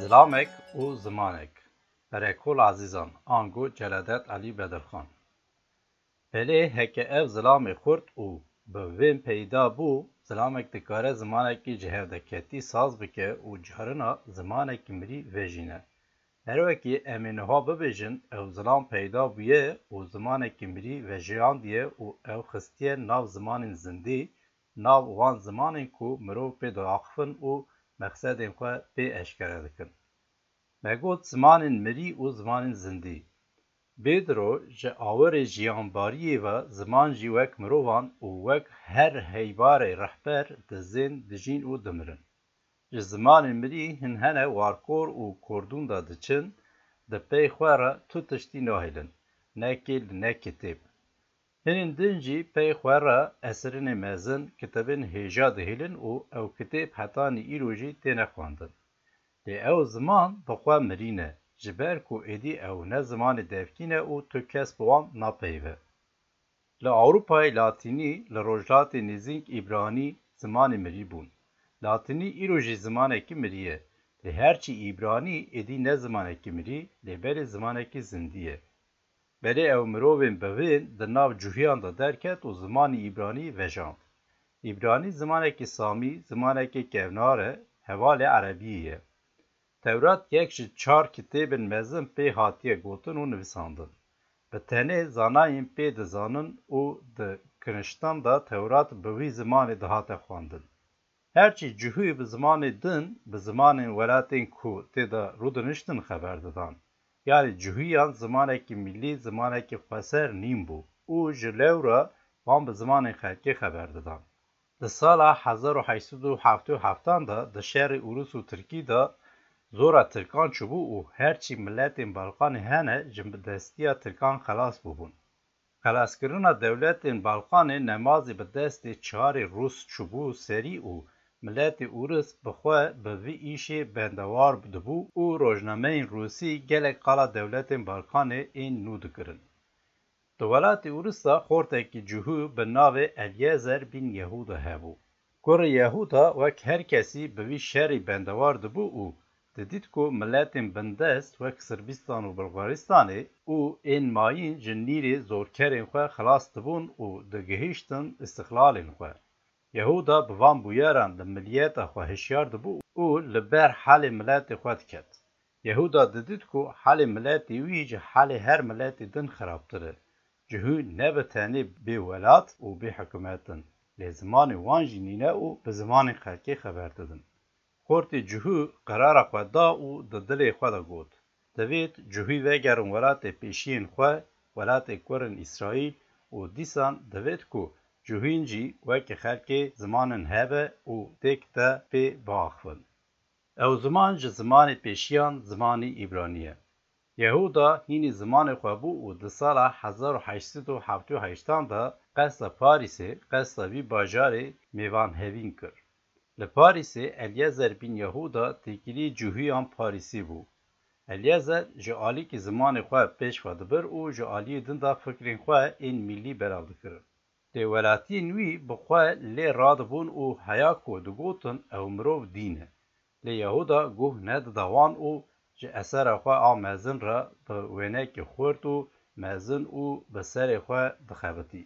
Zilamek û zimanek, Perekol Ezîzan ango Celadet Elî Bedirxan Belê heke ev zilamê xurt û bi vên peyda bû, zilamek dikare zimanekî ji hevdeketî saz bike û carina zimanekî mirî vejîne. Her wekî em ê niha bibêjin ew zilam peyda bûye û zimanekî mirî vejeyandiye û ew xistiye nav zimanên zindî, nav wan zimanên ku mirov pê diaxifin û mexsedên xwe pê eşkere dikin. Me got zimanên mirî û zimanên zindî. Bê diro ji awirê jiyanbariyê ve ziman jî wek mirovan û wek her heybarê rehber dizên, dijîn û dimirin. Ji zimanê mirî hin hene warkor û kordûn de diçin, di pey xwe re tu tiştî nahêlin, ne kêl ne kitêb. Hinên din jî pey xwe re esirinê mezin, kitêbên hêja dihêlin û ew kitêb heta nî îro jî têne xwendin. Lê ew ziman bi xwe mirî ne, ji ber ku êdî ew ne zimanê devkî ne û tu kes bi wan napeyive. Li Ewropayê Latînî li Rojhilatê Nêzînk Îbranî zimanê mirî bûn. Latînî îro jî zimanekî mirî ye. Lê her çî Îbranî êdî ne zimanekî mirî lê belê zimanekî zindî ye. Belê ew mirovên bi vin di nav cuhîyan de derket û zimanî Îbranî vejand. Îbranî zimanekî samî, zimanekê kevnar e, hevalê erebîyê ye. Tewrat yek ji çar kitêbên mezin pê hatiye gotin û nivisandin. Bi tenê zanayên pê dizanin û di kiniştan de Tewrat bi wî zimanê dihate xwendin. Her çî cihûyê bi zimanê din bi zimanên welatên ku tê de rûdiniştin xeber didan. Yanî cihûyan zimanekî mîlî, zimanekî xweser nîn bû û ji lewra wan bi zimanên xelkê xeber didan. Di sala hezar û heşt sed û heftê û heftan de di şerê Urûs û Tirkî de zora Tirkan çûbû û her çî miletên Balkanê hene ji bi destîya Tirkan xelas bûbûn. Xelaskirina dewletên Balkanê nemazî bi destê çarê Rûs çûbû serî û miletê Urûs bi xwe bi vî îşê bendewar dibû û rojnameyên Rûsî gelek qala dewletên Balkanê ên nû dikirin. Di welatê Urus de xortekî cihû bi navê Elyezer bîn Yehuda hebû. Kurê Yehuda wek her kesî bi wî şerî bendewar dibû û didît ku miletên bindest wek Sirbîstan û Bulgaristanê û ên mayîn ji nîrê zorkerên xwe xilas dibûn û digihîştin îstiqlalên xwe. Yehuda bi van bûyeran li miliyeta xwe hişyar dibû û li ber halê miletê xwe diket. Yehûda didît ku halê miletê wî ji halê her miletê din xerabtir e. Cihû ne bi tenê bê welat û bê hikûmet in, lê zimanê wan jî nîne û bi zimanê xelkê xeber didin. Xortê cihû qerara xwe da û di dilê xwe de got, Divêt cihû vegerin welatê pêşiyên xwe, welatê kurên Îsraîl û dîsan divêt ku cihûn jî weke xelkê zimanin hebe û têk te pê biaxivin. Ew ziman ji zimanê pêşiyan zimanî îbranî ye. Yehûda hînî zimanê xwe bû û di sala hezar û heşt sed û heft û heştan de qesta Parîsê, qesta vî bajarê mêvanhevîn kir. Li Parîsê Elyezer bîn Yehûda têkilî cûhîyan Parîsî bû. Elyezer ji alîkî zimanê xwe pêş xwe dibir û ji aliyê din de fikrên xwe ên mîllî belav dikirin. Dê welatiyên wî bi xwe lê radibûn û heya ku digotin ew mirov dîn e. Lê Yehuda guh nedida wan û ji esera xwe a mezin re bi wênekê xurt û mezin û bi serê xwe dixebitî.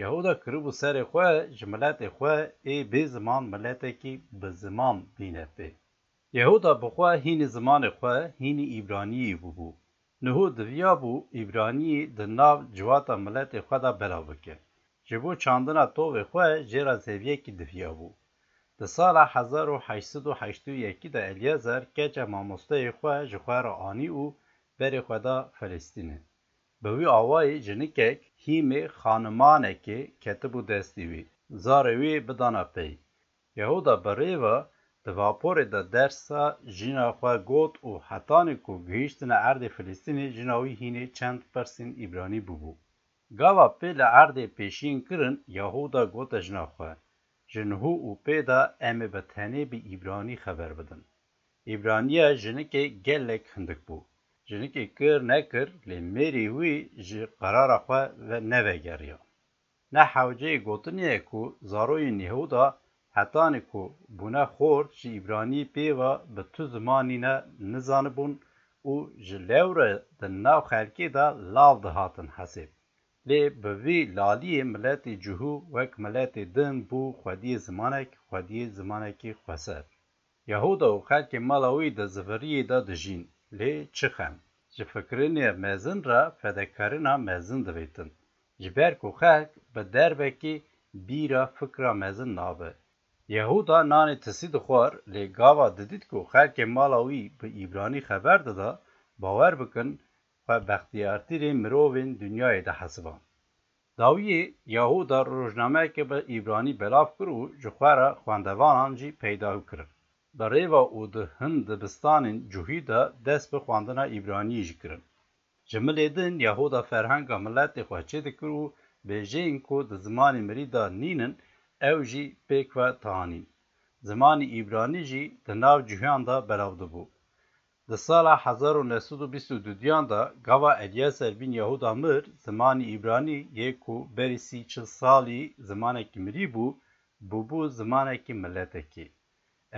Yehuda kiribû serê xwe ji miletê xwe ê bê ziman miletekî bi ziman dîn e tê. Yehuda bi xwe hînî zimanê xwe hînî îbraniyî bûbû. Nuhû diviyabû îbraniyî di nav civata miletê xwe de belav bike. Ji bo çandina tovê xwe jê re zeviyekî diviyabû. Di sala hezar û heşt sed û heşt û yek de Elîezer keça mamosteyê xwe ji xwe re anî û berê xwe da Felîstînê. Bi wî awayî jinikek hîmê xanimanekê ketibû destê wî. Zarê wî bidana pey. Yehuda bi rêva di vaporê de dersa jina xwe got û hetanî ku gihîştine erdê Filistînê jina wî hînê çend pirsên îbranî bûbû. Gava pê li erdê pêşîn kirin Yehuda gote jina xwe, Ji nuhû û pê de em ê bi tenê bi îbranî xeber bidin. Îbraniya jinikê gelek hindik bû. Jinikê kir nekir lê mêrî wî ji qerara xwe ve nevegeriya. Ne hewceyê gotinê ye ku zaroyên Yehuda hetanî ku bûne xort ji îbranî pê ve bi tu zimanî ne nizanibûn û ji lewre di nav xelkê de lav dihatin hesêb. Lê bi vî laliyê miletê cihû wek miletê din bû xwediyê zimanek xwediyê zimanekî xweser. Yehuda û xelkê mala wî di ziviriyê de dijîn, lê çi xem, ji fikirinê mezin re fedekarina mezin divêtin. Ji ber ku xelk bi derbekê bîra fikira mezin nabe. Yehuda nanê tisî dixwar, lê gava didît ku xelkê mala wî bi îbranî xeber dida, bawer bikin, xwe bextiyartîrê mirovên dinyayê dihesiband. Dawiyê Yahuda rojnameyeke bi îbranî belav kir û ji xwe re xwendevanan jî peydaw kirin. Bi rêva û di hin dibistanên cuhî de dest bi xwendina îbraniyê jî kirin. Ji milê din Yahuda ferhenga miletê xwe çê dikir û bêjeyên ku di zimanê mirî de nînin ew jî pêk ve dianîn. Zimanê îbranî jî di nav cuhiyan de belav dibû. Di sala hezar û neh sed û bîst û du duyan de gava Elîyeser bîn Yehuda mir, zimanî Îbranî yê ku berî sî çil salî zimanekî mirî bû, bûbû zimanekî miletekî.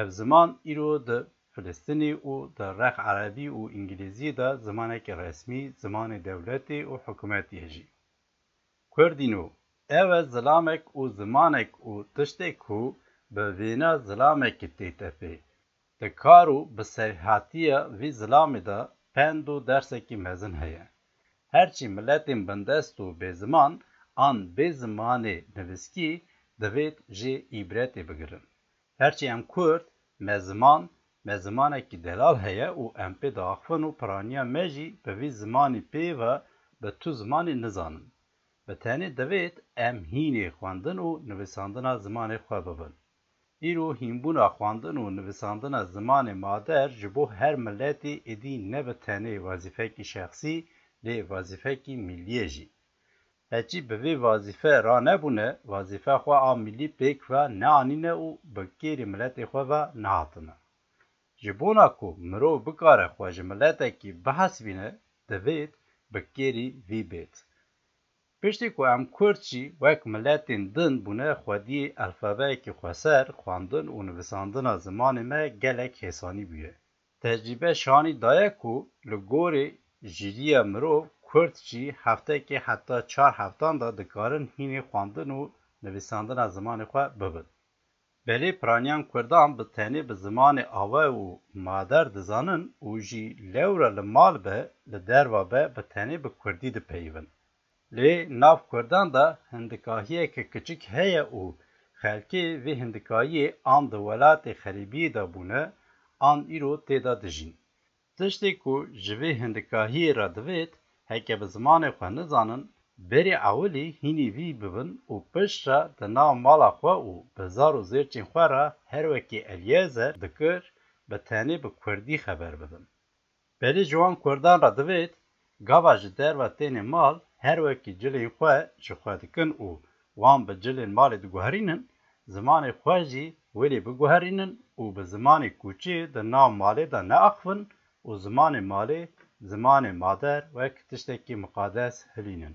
Ev ziman îro di Filistînî û di rex Erebî û Îngilîzî de zimanekî resmî, zimanê dewletê û hikûmetî ye jî. Kurdî nû. Ew e zilamek û zimanek û tiştê ku bi vêna zilamekî tê tepê. Di kar û bi serhatiya vî zilamê de pend û dersekî mezin heye. Her çî miletên bindest û bêziman an bê zimanê nivîskî divêt jê îbretê bigirin. Her çî em kurd me ziman me zimanekî delal heye û em pê diaxivin û piraniya me jî bi vî zimanî pê ve bi tu zimanî nizanin. Bi tenê divêt em hînê xwendin û nivîsandina zimanê xwe bibin. Îro hînbûna xwendin û nivisandina zimanê mader ji bo her miletî êdî ne bi tenê wezîfekî şexsî lê wezîfekî mîllîye jî. Heçî bi vê wezîfe ranebûne, wezîfe xwe a mîllî pêk ve neanîne û bi kêrê miletê xwe ve nehatine. Ji bona ku mirov bikare xwe ji miletekî bihesibîne, divêt bi kêrî vî bêt. Piştî ku em Kurd jî wek miletên din bûne xwedî elfabeyekî xweser, xwendin û nivisandina zimanê me gelek hêsanî bûye. Tecrîbe şanî daye ku li gorî jiriya mirov Kurd jî heftekê heta çar heftan de dikarin hînî xwendin û nivisandina zimanê xwe bibin. Belê piraniyan kurdan bi tenê bi zimanê awe û mader dizanin û jî lewre li mal be li derva be bi tenê bi kurdî dipeyivin. Lê nav kurdan de hindikahiyeke kiçik heye û xelkê vê hindikahiyê an di welatê xerîbiyê de bûne an îro tê de dijîn. Tiştê ku ji vê hindikahiyê re divêt, heke bi zimanê xwe nizanin, berê ewilî hînî vî bibin û piştre di nav mala xwe û bi zar û zêrçên xwe re her wekî Elîezer dikir, bi tenê bi kurdî xeber bidin. Belê ji wan kurdan re divêt Gava ji derve têne mal her wekî cilên xwe ji xwe dikin û wan bi cilên malê diguherînin, zimanê xwe jî welî biguherînin û bi zimanê kûçî di nav malê de neaxivin û zimanê malê, zimanê mader wek tiştekî miqades hilînin.